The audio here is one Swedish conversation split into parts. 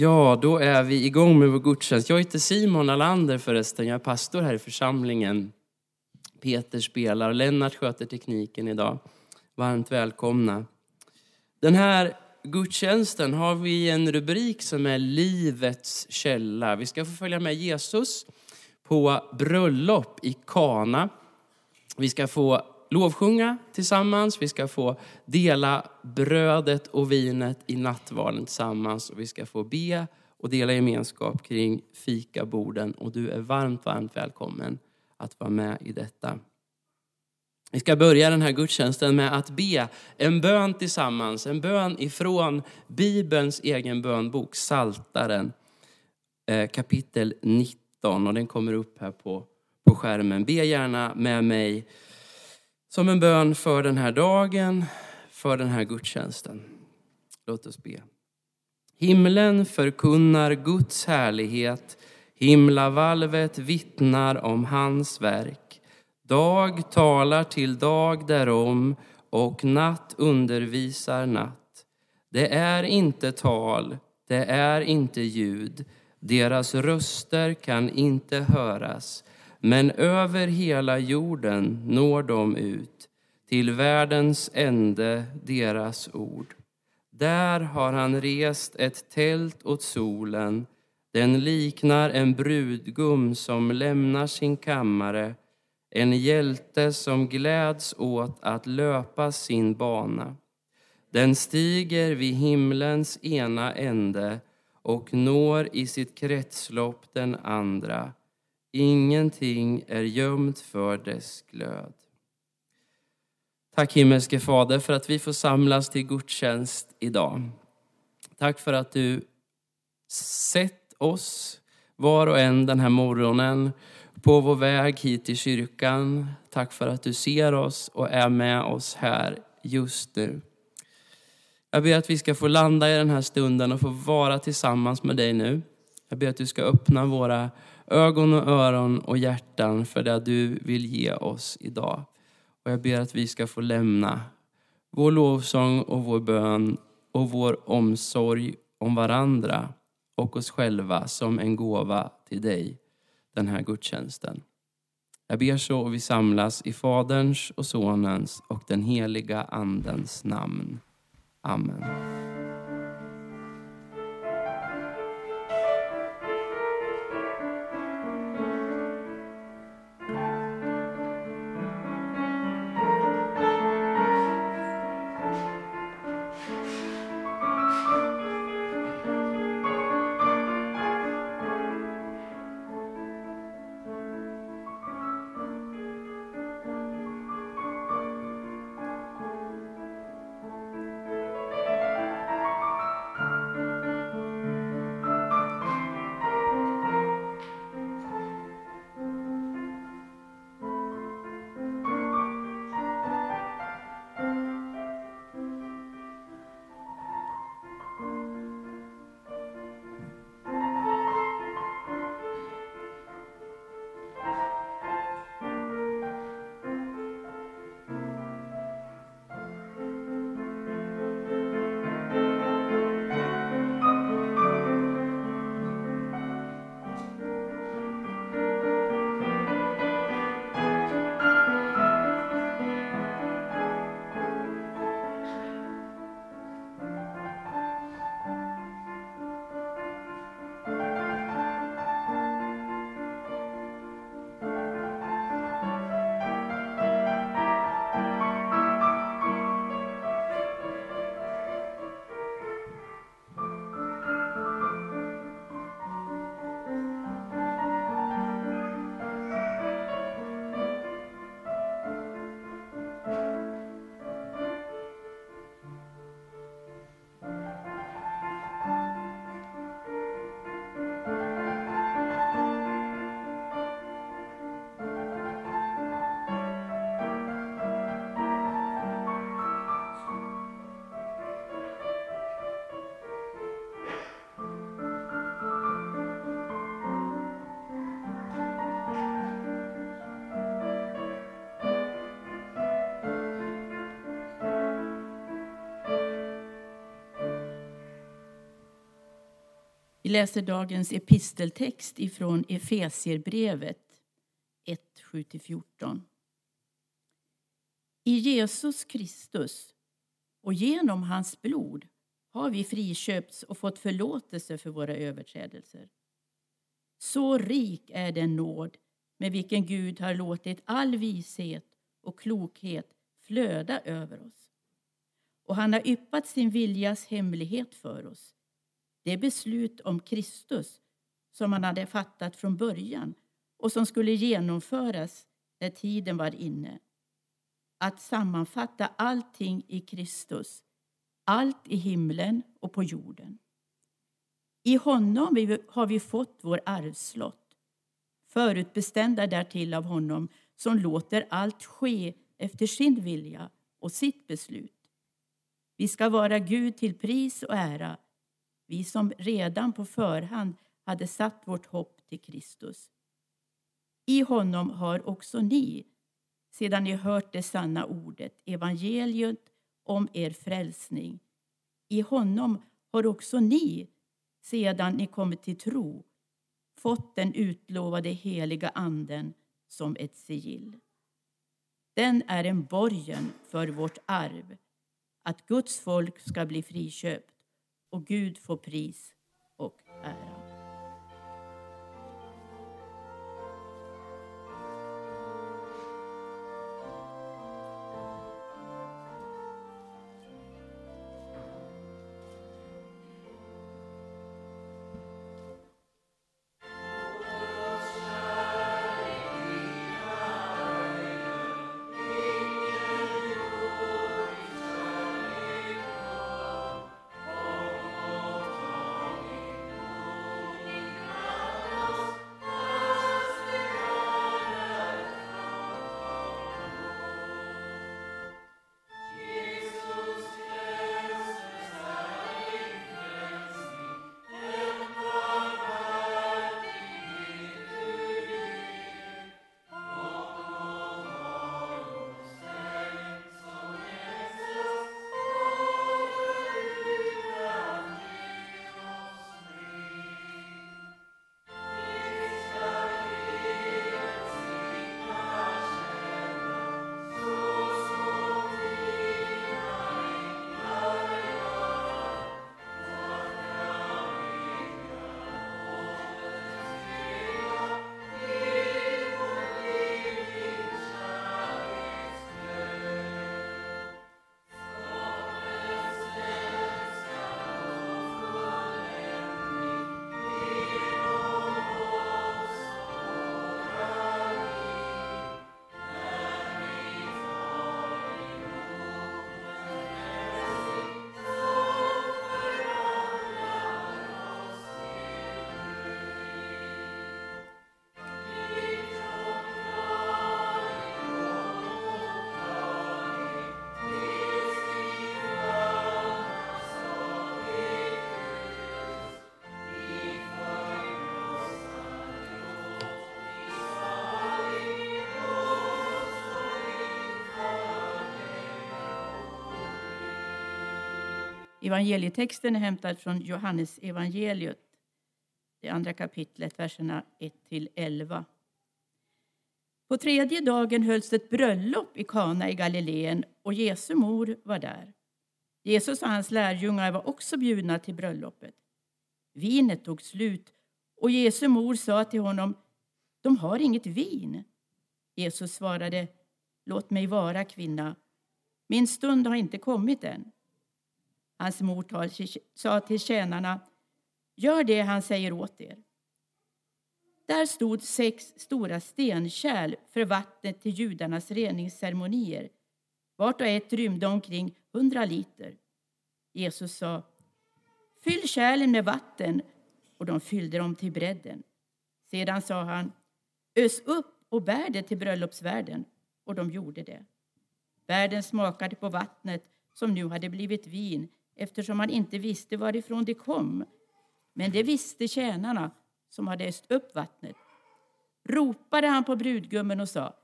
Ja, då är vi igång med vår gudstjänst. Jag heter Simon Alander förresten, jag är pastor här i församlingen. Peter spelar, Lennart sköter tekniken idag. Varmt välkomna. Den här gudstjänsten har vi en rubrik som är Livets källa. Vi ska få följa med Jesus på bröllop i Kana. Vi ska få lovsjunga tillsammans, vi ska få dela brödet och vinet i nattvarden tillsammans och vi ska få be och dela gemenskap kring fikaborden och du är varmt, varmt välkommen att vara med i detta. Vi ska börja den här gudstjänsten med att be en bön tillsammans, en bön ifrån Bibelns egen bönbok, Saltaren eh, kapitel 19 och den kommer upp här på, på skärmen. Be gärna med mig som en bön för den här dagen, för den här gudstjänsten. Låt oss be. Himlen förkunnar Guds härlighet, himlavalvet vittnar om hans verk. Dag talar till dag därom och natt undervisar natt. Det är inte tal, det är inte ljud, deras röster kan inte höras. Men över hela jorden når de ut, till världens ände deras ord. Där har han rest ett tält åt solen, den liknar en brudgum som lämnar sin kammare, en hjälte som gläds åt att löpa sin bana. Den stiger vid himlens ena ände och når i sitt kretslopp den andra. Ingenting är gömt för dess glöd. Tack himmelske Fader för att vi får samlas till gudstjänst idag. Tack för att du sett oss var och en den här morgonen på vår väg hit till kyrkan. Tack för att du ser oss och är med oss här just nu. Jag ber att vi ska få landa i den här stunden och få vara tillsammans med dig nu. Jag ber att du ska öppna våra ögon och öron och hjärtan för det du vill ge oss idag. Och jag ber att vi ska få lämna vår lovsång och vår bön och vår omsorg om varandra och oss själva som en gåva till dig den här gudstjänsten. Jag ber så och vi samlas i Faderns och Sonens och den heliga Andens namn. Amen. Vi läser dagens episteltext ifrån Efesierbrevet 1, 7-14. I Jesus Kristus och genom hans blod har vi friköpts och fått förlåtelse för våra överträdelser. Så rik är den nåd med vilken Gud har låtit all vishet och klokhet flöda över oss. Och han har yppat sin viljas hemlighet för oss. Det beslut om Kristus som han hade fattat från början och som skulle genomföras när tiden var inne. Att sammanfatta allting i Kristus, allt i himlen och på jorden. I honom har vi fått vår arvslott, förutbestämda därtill av honom som låter allt ske efter sin vilja och sitt beslut. Vi ska vara Gud till pris och ära, vi som redan på förhand hade satt vårt hopp till Kristus. I honom har också ni, sedan ni hört det sanna ordet, evangeliet om er frälsning. I honom har också ni, sedan ni kommit till tro, fått den utlovade heliga anden som ett sigill. Den är en borgen för vårt arv, att Guds folk ska bli friköpt och Gud får pris och ära. Evangelietexten är hämtad från Johannes evangeliet, det andra kapitlet, verserna 1-11. På tredje dagen hölls ett bröllop i Kana i Galileen och Jesu mor var där. Jesus och hans lärjungar var också bjudna till bröllopet. Vinet tog slut och Jesu mor sa till honom, de har inget vin. Jesus svarade, låt mig vara kvinna, min stund har inte kommit än. Hans mor sa till tjänarna, gör det han säger åt er. Där stod sex stora stenkärl för vattnet till judarnas reningsceremonier. Vart och ett rymde omkring hundra liter. Jesus sa, fyll kärlen med vatten, och de fyllde dem till bredden. Sedan sa han, ös upp och bär det till bröllopsvärden, och de gjorde det. Värden smakade på vattnet som nu hade blivit vin eftersom han inte visste varifrån det kom. Men det visste tjänarna som hade öst upp vattnet. Ropade han på brudgummen och sa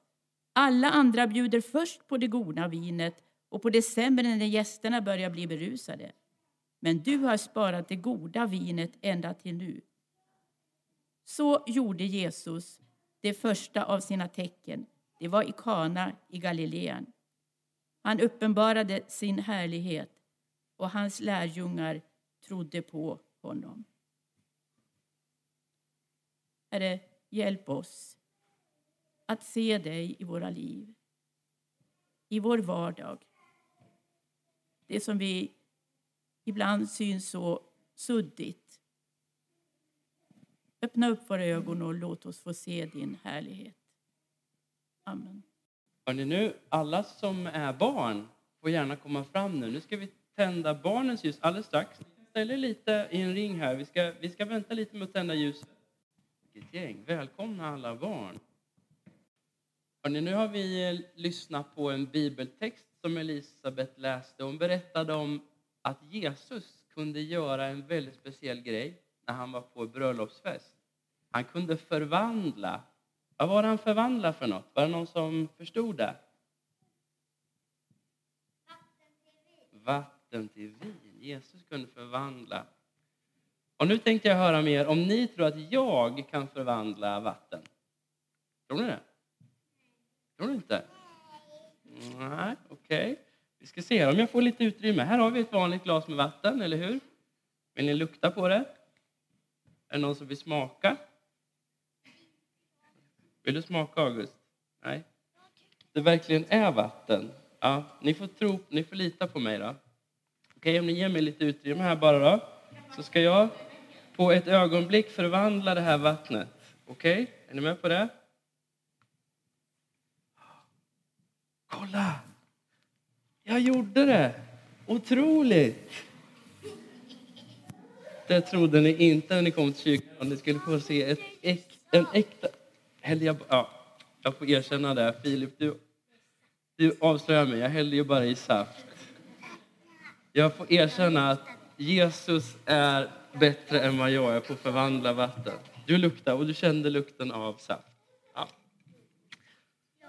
alla andra bjuder först på det goda vinet och på det sämre när gästerna börjar bli berusade. men du har sparat det goda vinet ända till nu. Så gjorde Jesus det första av sina tecken. Det var i Kana i Galileen. Han uppenbarade sin härlighet och hans lärjungar trodde på honom. Herre, hjälp oss att se dig i våra liv, i vår vardag. Det som vi ibland syns så suddigt. Öppna upp våra ögon och låt oss få se din härlighet. Amen. Hörrni, nu, alla som är barn får gärna komma fram nu. Nu ska vi tända barnens ljus alldeles strax. Ställ er lite i en ring här. Vi ska, vi ska vänta lite med att tända ljuset. Vilket gäng. Välkomna alla barn. Hörrni, nu har vi eh, lyssnat på en bibeltext som Elisabet läste. Hon berättade om att Jesus kunde göra en väldigt speciell grej när han var på bröllopsfest. Han kunde förvandla. Vad var det han förvandlade för något? Var det någon som förstod det? Vatten till vin till vin. Jesus kunde förvandla. Och nu tänkte jag höra mer om ni tror att jag kan förvandla vatten. Tror ni det? Tror ni inte? Nej, okej. Okay. Vi ska se om jag får lite utrymme. Här har vi ett vanligt glas med vatten, eller hur? Vill ni lukta på det? Är det någon som vill smaka? Vill du smaka, August? Nej. Det verkligen är vatten. Ja, ni får tro, ni får lita på mig då. Okej, okay, om ni ger mig lite utrymme här bara då, så ska jag på ett ögonblick förvandla det här vattnet. Okej, okay? är ni med på det? Kolla! Jag gjorde det! Otroligt! Det trodde ni inte när ni kom till kyrkan. Ni skulle få se ett äk, en äkta... Jag, ja, jag får erkänna det. Filip, du, du avslöjar mig. Jag hällde ju bara i saft. Jag får erkänna att Jesus är bättre än vad jag är på att förvandla vatten. Du luktade och du kände lukten av saft. Ja.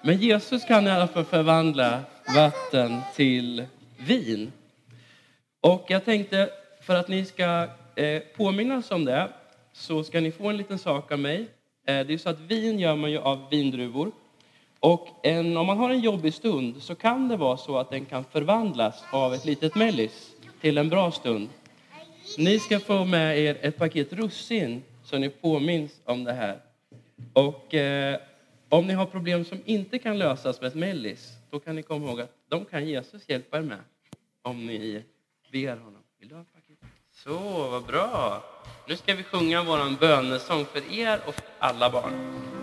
Men Jesus kan i alla fall förvandla vatten till vin. Och jag tänkte, för att ni ska eh, påminnas om det, så ska ni få en liten sak av mig. Eh, det är så att vin gör man ju av vindruvor. Och en, om man har en jobbig stund så kan det vara så att den kan förvandlas av ett litet mellis till en bra stund. Ni ska få med er ett paket russin så ni påminns om det här. Och eh, om ni har problem som inte kan lösas med ett mellis, då kan ni komma ihåg att de kan Jesus hjälpa er med. Om ni ber honom. Vill du ha ett paket? Så, vad bra. Nu ska vi sjunga vår bönesång för er och för alla barn.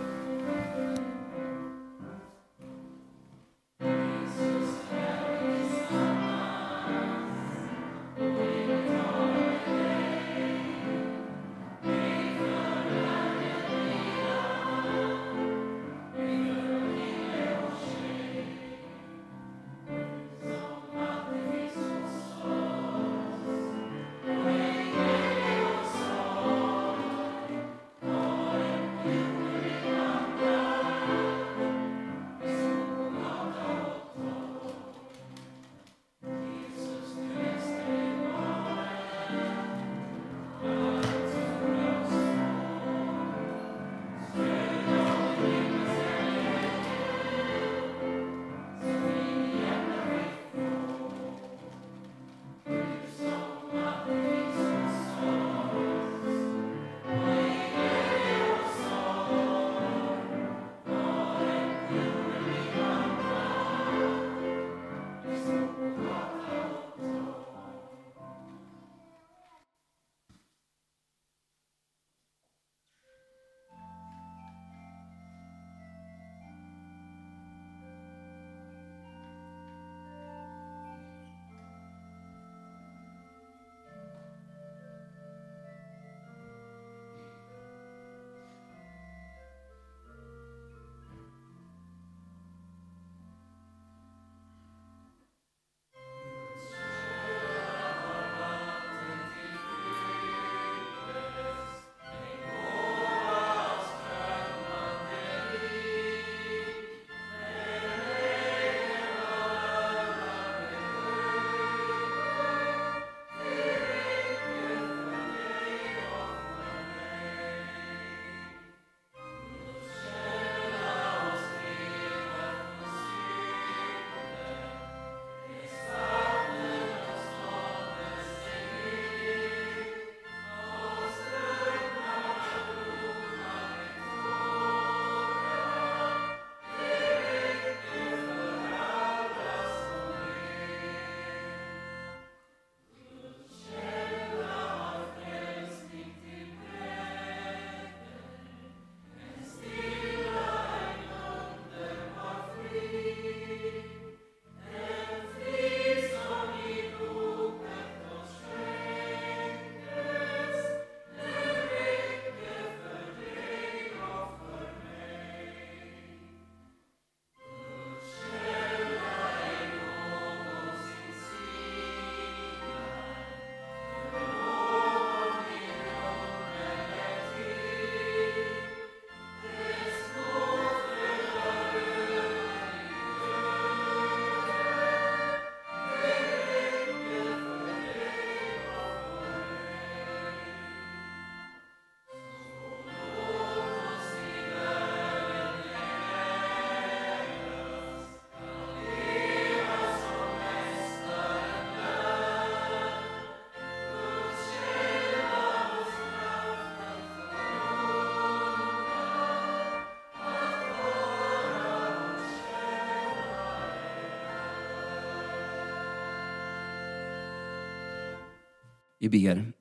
Vi ber.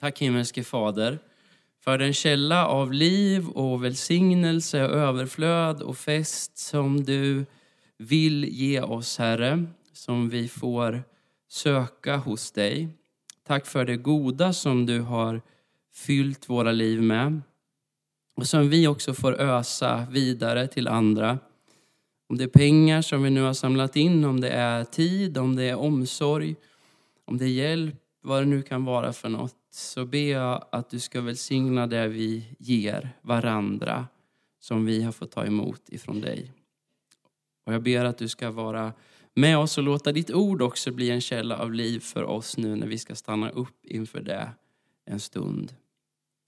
Tack himmelske Fader för den källa av liv och välsignelse och överflöd och fest som du vill ge oss, Herre, som vi får söka hos dig. Tack för det goda som du har fyllt våra liv med och som vi också får ösa vidare till andra. Om det är pengar som vi nu har samlat in, om det är tid, om det är omsorg, om det är hjälp, vad det nu kan vara för något, så ber jag att du ska välsigna det vi ger varandra som vi har fått ta emot ifrån dig. Och jag ber att du ska vara med oss och låta ditt ord också bli en källa av liv för oss nu när vi ska stanna upp inför det en stund.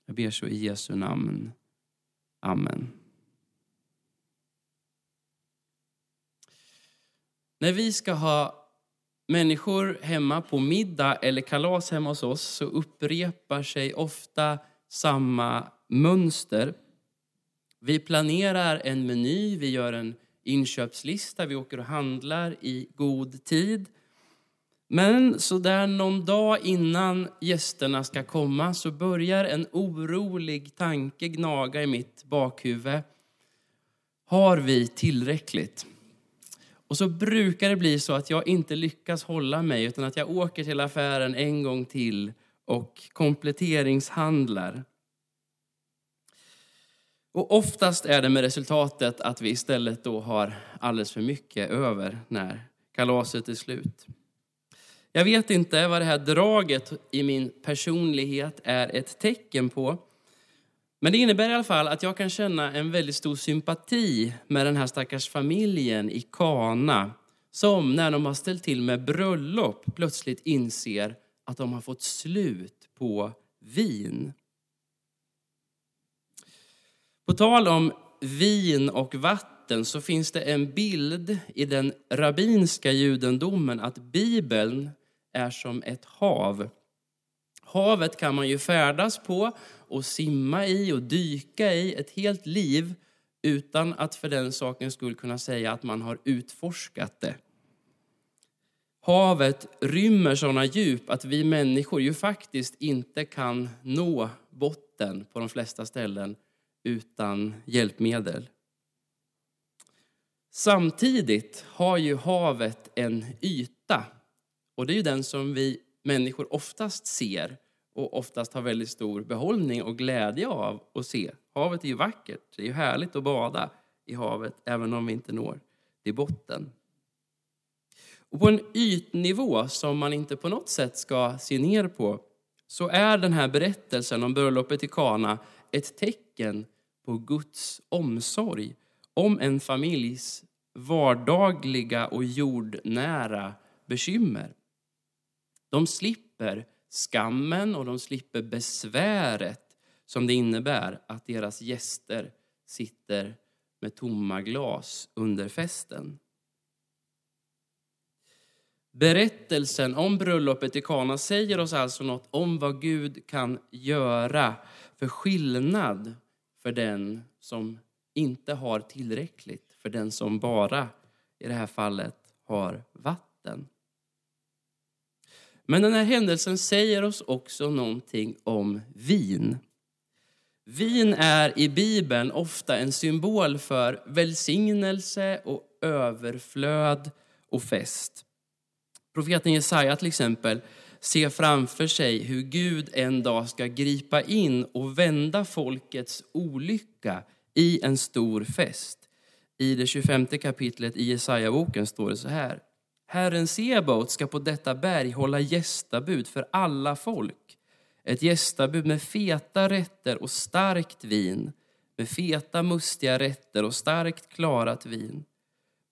Jag ber så i Jesu namn. Amen. När vi ska ha människor hemma på middag eller kalas hemma hos oss så upprepar sig ofta samma mönster. Vi planerar en meny, vi gör en inköpslista, vi åker och handlar i god tid. Men så där någon dag innan gästerna ska komma så börjar en orolig tanke gnaga i mitt bakhuvud. Har vi tillräckligt? Och så brukar det bli så att jag inte lyckas hålla mig utan att jag åker till affären en gång till och kompletteringshandlar. Och oftast är det med resultatet att vi istället då har alldeles för mycket över när kalaset är slut. Jag vet inte vad det här draget i min personlighet är ett tecken på. Men det innebär i alla fall att jag kan känna en väldigt stor sympati med den här stackars familjen i Kana som när de har ställt till med bröllop plötsligt inser att de har fått slut på vin. På tal om vin och vatten så finns det en bild i den rabbinska judendomen att Bibeln är som ett hav. Havet kan man ju färdas på och simma i och dyka i ett helt liv utan att för den sakens skull kunna säga att man har utforskat det. Havet rymmer sådana djup att vi människor ju faktiskt inte kan nå botten på de flesta ställen utan hjälpmedel. Samtidigt har ju havet en yta och det är ju den som vi människor oftast ser och oftast har väldigt stor behållning och glädje av att se. Havet är ju vackert, det är ju härligt att bada i havet även om vi inte når till botten. Och på en ytnivå som man inte på något sätt ska se ner på så är den här berättelsen om bröllopet i Kana ett tecken på Guds omsorg om en familjs vardagliga och jordnära bekymmer. De slipper skammen och de slipper besväret som det innebär att deras gäster sitter med tomma glas under festen. Berättelsen om bröllopet i Kana säger oss alltså något om vad Gud kan göra för skillnad för den som inte har tillräckligt, för den som bara, i det här fallet, har vatten. Men den här händelsen säger oss också någonting om vin. Vin är i Bibeln ofta en symbol för välsignelse och överflöd och fest. Profeten Jesaja till exempel ser framför sig hur Gud en dag ska gripa in och vända folkets olycka i en stor fest. I det 25 kapitlet i Jesaja-boken står det så här. Herren Sebaot ska på detta berg hålla gästabud för alla folk. Ett gästabud med feta rätter och starkt vin, med feta mustiga rätter och starkt klarat vin.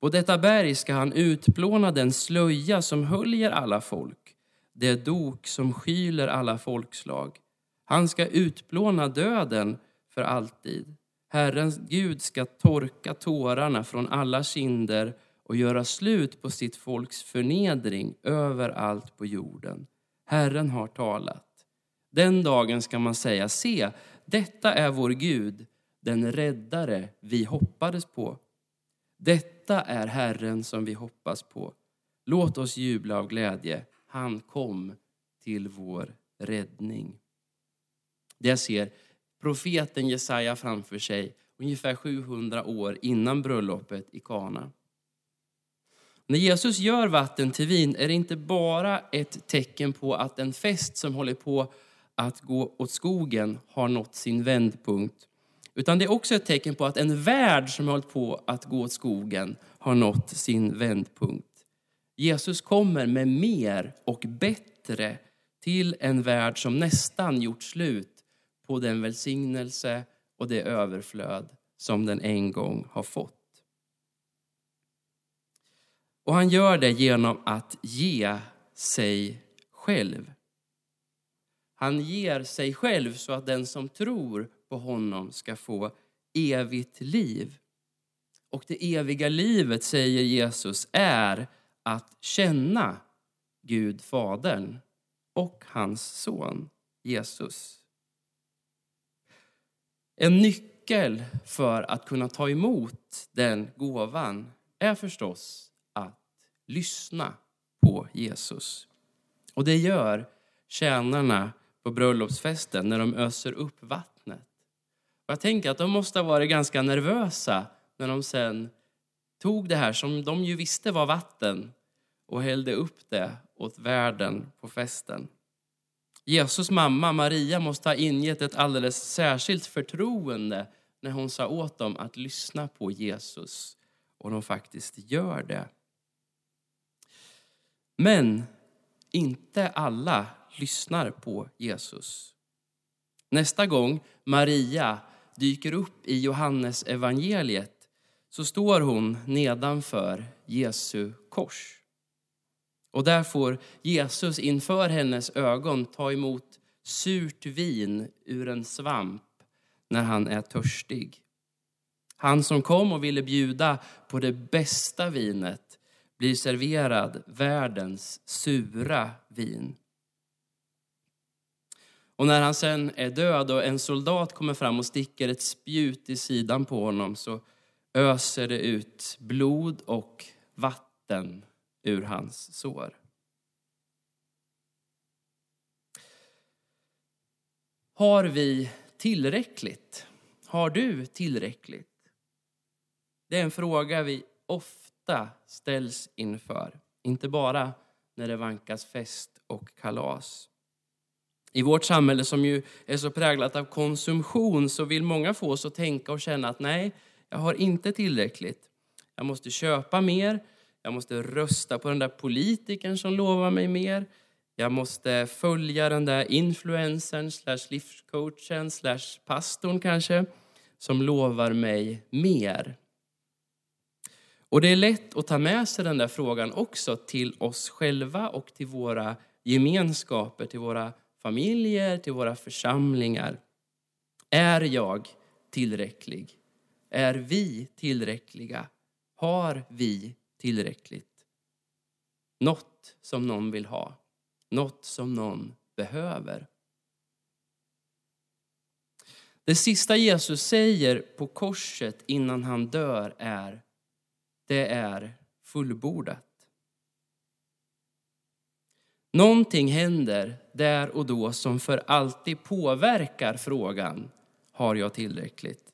På detta berg ska han utplåna den slöja som höljer alla folk, det dok som skyler alla folkslag. Han ska utplåna döden för alltid. Herrens Gud ska torka tårarna från alla kinder och göra slut på sitt folks förnedring överallt på jorden. Herren har talat. Den dagen ska man säga, se, detta är vår Gud, den räddare vi hoppades på. Detta är Herren som vi hoppas på. Låt oss jubla av glädje. Han kom till vår räddning. Det ser profeten Jesaja framför sig ungefär 700 år innan bröllopet i Kana. När Jesus gör vatten till vin är det inte bara ett tecken på att en fest som håller på att gå åt skogen har nått sin vändpunkt. Utan det är också ett tecken på att en värld som hållit på att gå åt skogen har nått sin vändpunkt. Jesus kommer med mer och bättre till en värld som nästan gjort slut på den välsignelse och det överflöd som den en gång har fått. Och han gör det genom att ge sig själv. Han ger sig själv så att den som tror på honom ska få evigt liv. Och det eviga livet, säger Jesus, är att känna Gud Fadern och hans son Jesus. En nyckel för att kunna ta emot den gåvan är förstås lyssna på Jesus. Och det gör tjänarna på bröllopsfesten när de öser upp vattnet. Och jag tänker att de måste ha varit ganska nervösa när de sen tog det här som de ju visste var vatten och hällde upp det åt värden på festen. Jesus mamma Maria måste ha ingett ett alldeles särskilt förtroende när hon sa åt dem att lyssna på Jesus. Och de faktiskt gör det. Men inte alla lyssnar på Jesus. Nästa gång Maria dyker upp i Johannes evangeliet så står hon nedanför Jesu kors. Och där får Jesus inför hennes ögon ta emot surt vin ur en svamp när han är törstig. Han som kom och ville bjuda på det bästa vinet blir serverad världens sura vin. Och när han sen är död och en soldat kommer fram och sticker ett spjut i sidan på honom så öser det ut blod och vatten ur hans sår. Har vi tillräckligt? Har du tillräckligt? Det är en fråga vi ofta ställs inför. Inte bara när det vankas fest och kalas. I vårt samhälle som ju är så präglat av konsumtion så vill många få oss att tänka och känna att nej, jag har inte tillräckligt. Jag måste köpa mer, jag måste rösta på den där politikern som lovar mig mer. Jag måste följa den där influencern, slash livscoachen, slash pastorn kanske, som lovar mig mer. Och det är lätt att ta med sig den där frågan också till oss själva och till våra gemenskaper, till våra familjer, till våra församlingar. Är jag tillräcklig? Är vi tillräckliga? Har vi tillräckligt? Något som någon vill ha, något som någon behöver. Det sista Jesus säger på korset innan han dör är det är fullbordat. Någonting händer där och då som för alltid påverkar frågan har jag tillräckligt?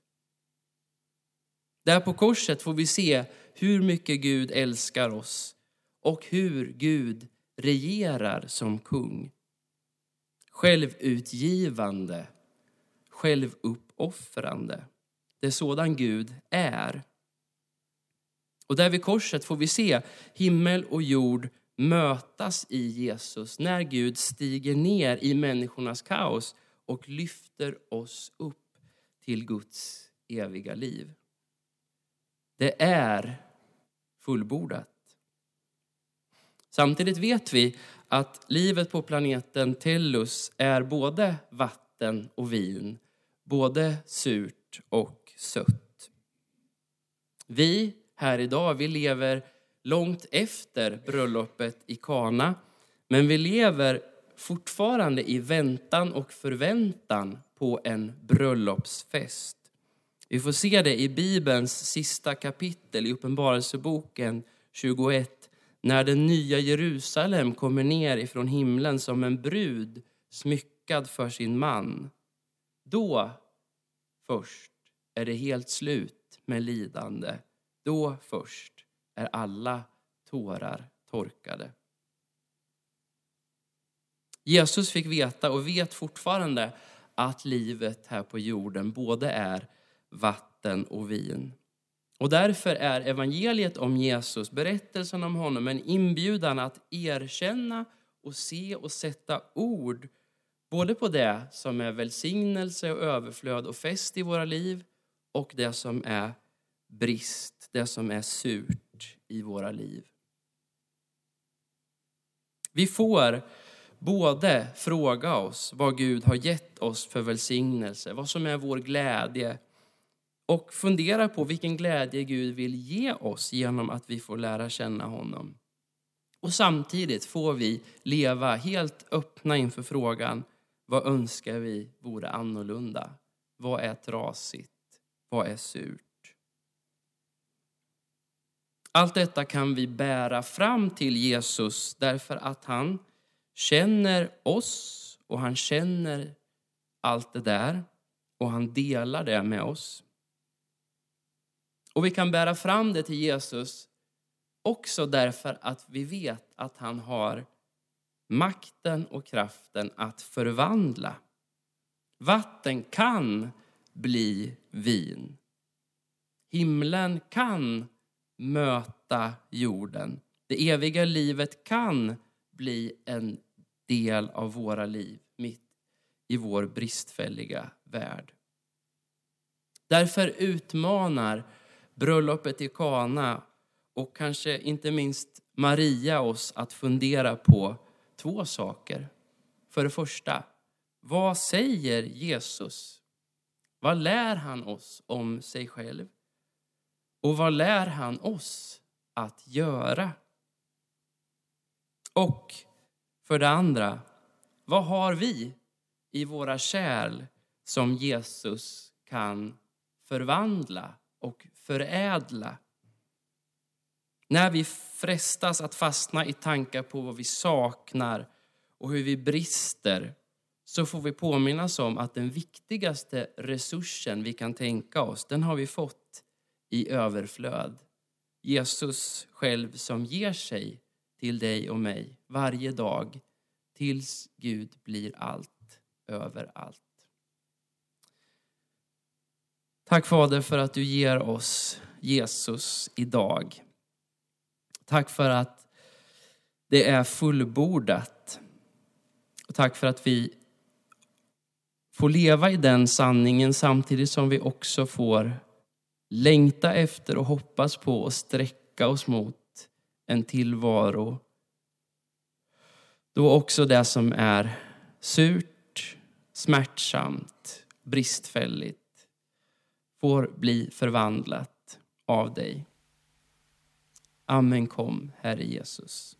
Där på korset får vi se hur mycket Gud älskar oss och hur Gud regerar som kung. Självutgivande, självuppoffrande. Det är sådan Gud är. Och där vid korset får vi se himmel och jord mötas i Jesus när Gud stiger ner i människornas kaos och lyfter oss upp till Guds eviga liv. Det är fullbordat. Samtidigt vet vi att livet på planeten Tellus är både vatten och vin, både surt och sött. Vi här idag, vi lever långt efter bröllopet i Kana, men vi lever fortfarande i väntan och förväntan på en bröllopsfest. Vi får se det i Bibelns sista kapitel, i Uppenbarelseboken 21, när den nya Jerusalem kommer ner ifrån himlen som en brud smyckad för sin man. Då först är det helt slut med lidande. Då först är alla tårar torkade. Jesus fick veta och vet fortfarande att livet här på jorden både är vatten och vin. Och därför är evangeliet om Jesus, berättelsen om honom, en inbjudan att erkänna och se och sätta ord både på det som är välsignelse och överflöd och fest i våra liv och det som är brist, det som är surt i våra liv. Vi får både fråga oss vad Gud har gett oss för välsignelse, vad som är vår glädje och fundera på vilken glädje Gud vill ge oss genom att vi får lära känna honom. Och samtidigt får vi leva helt öppna inför frågan vad önskar vi vore annorlunda? Vad är trasigt? Vad är surt? Allt detta kan vi bära fram till Jesus därför att han känner oss och han känner allt det där och han delar det med oss. Och vi kan bära fram det till Jesus också därför att vi vet att han har makten och kraften att förvandla. Vatten kan bli vin. Himlen kan möta jorden. Det eviga livet kan bli en del av våra liv mitt i vår bristfälliga värld. Därför utmanar bröllopet i Kana och kanske inte minst Maria oss att fundera på två saker. För det första, vad säger Jesus? Vad lär han oss om sig själv? Och vad lär han oss att göra? Och för det andra, vad har vi i våra kärl som Jesus kan förvandla och förädla? När vi frestas att fastna i tankar på vad vi saknar och hur vi brister så får vi påminnas om att den viktigaste resursen vi kan tänka oss, den har vi fått i överflöd. Jesus själv som ger sig till dig och mig varje dag tills Gud blir allt överallt. Tack Fader för att du ger oss Jesus idag. Tack för att det är fullbordat. Och tack för att vi får leva i den sanningen samtidigt som vi också får längta efter och hoppas på och sträcka oss mot en tillvaro då också det som är surt, smärtsamt, bristfälligt får bli förvandlat av dig. Amen kom, Herre Jesus.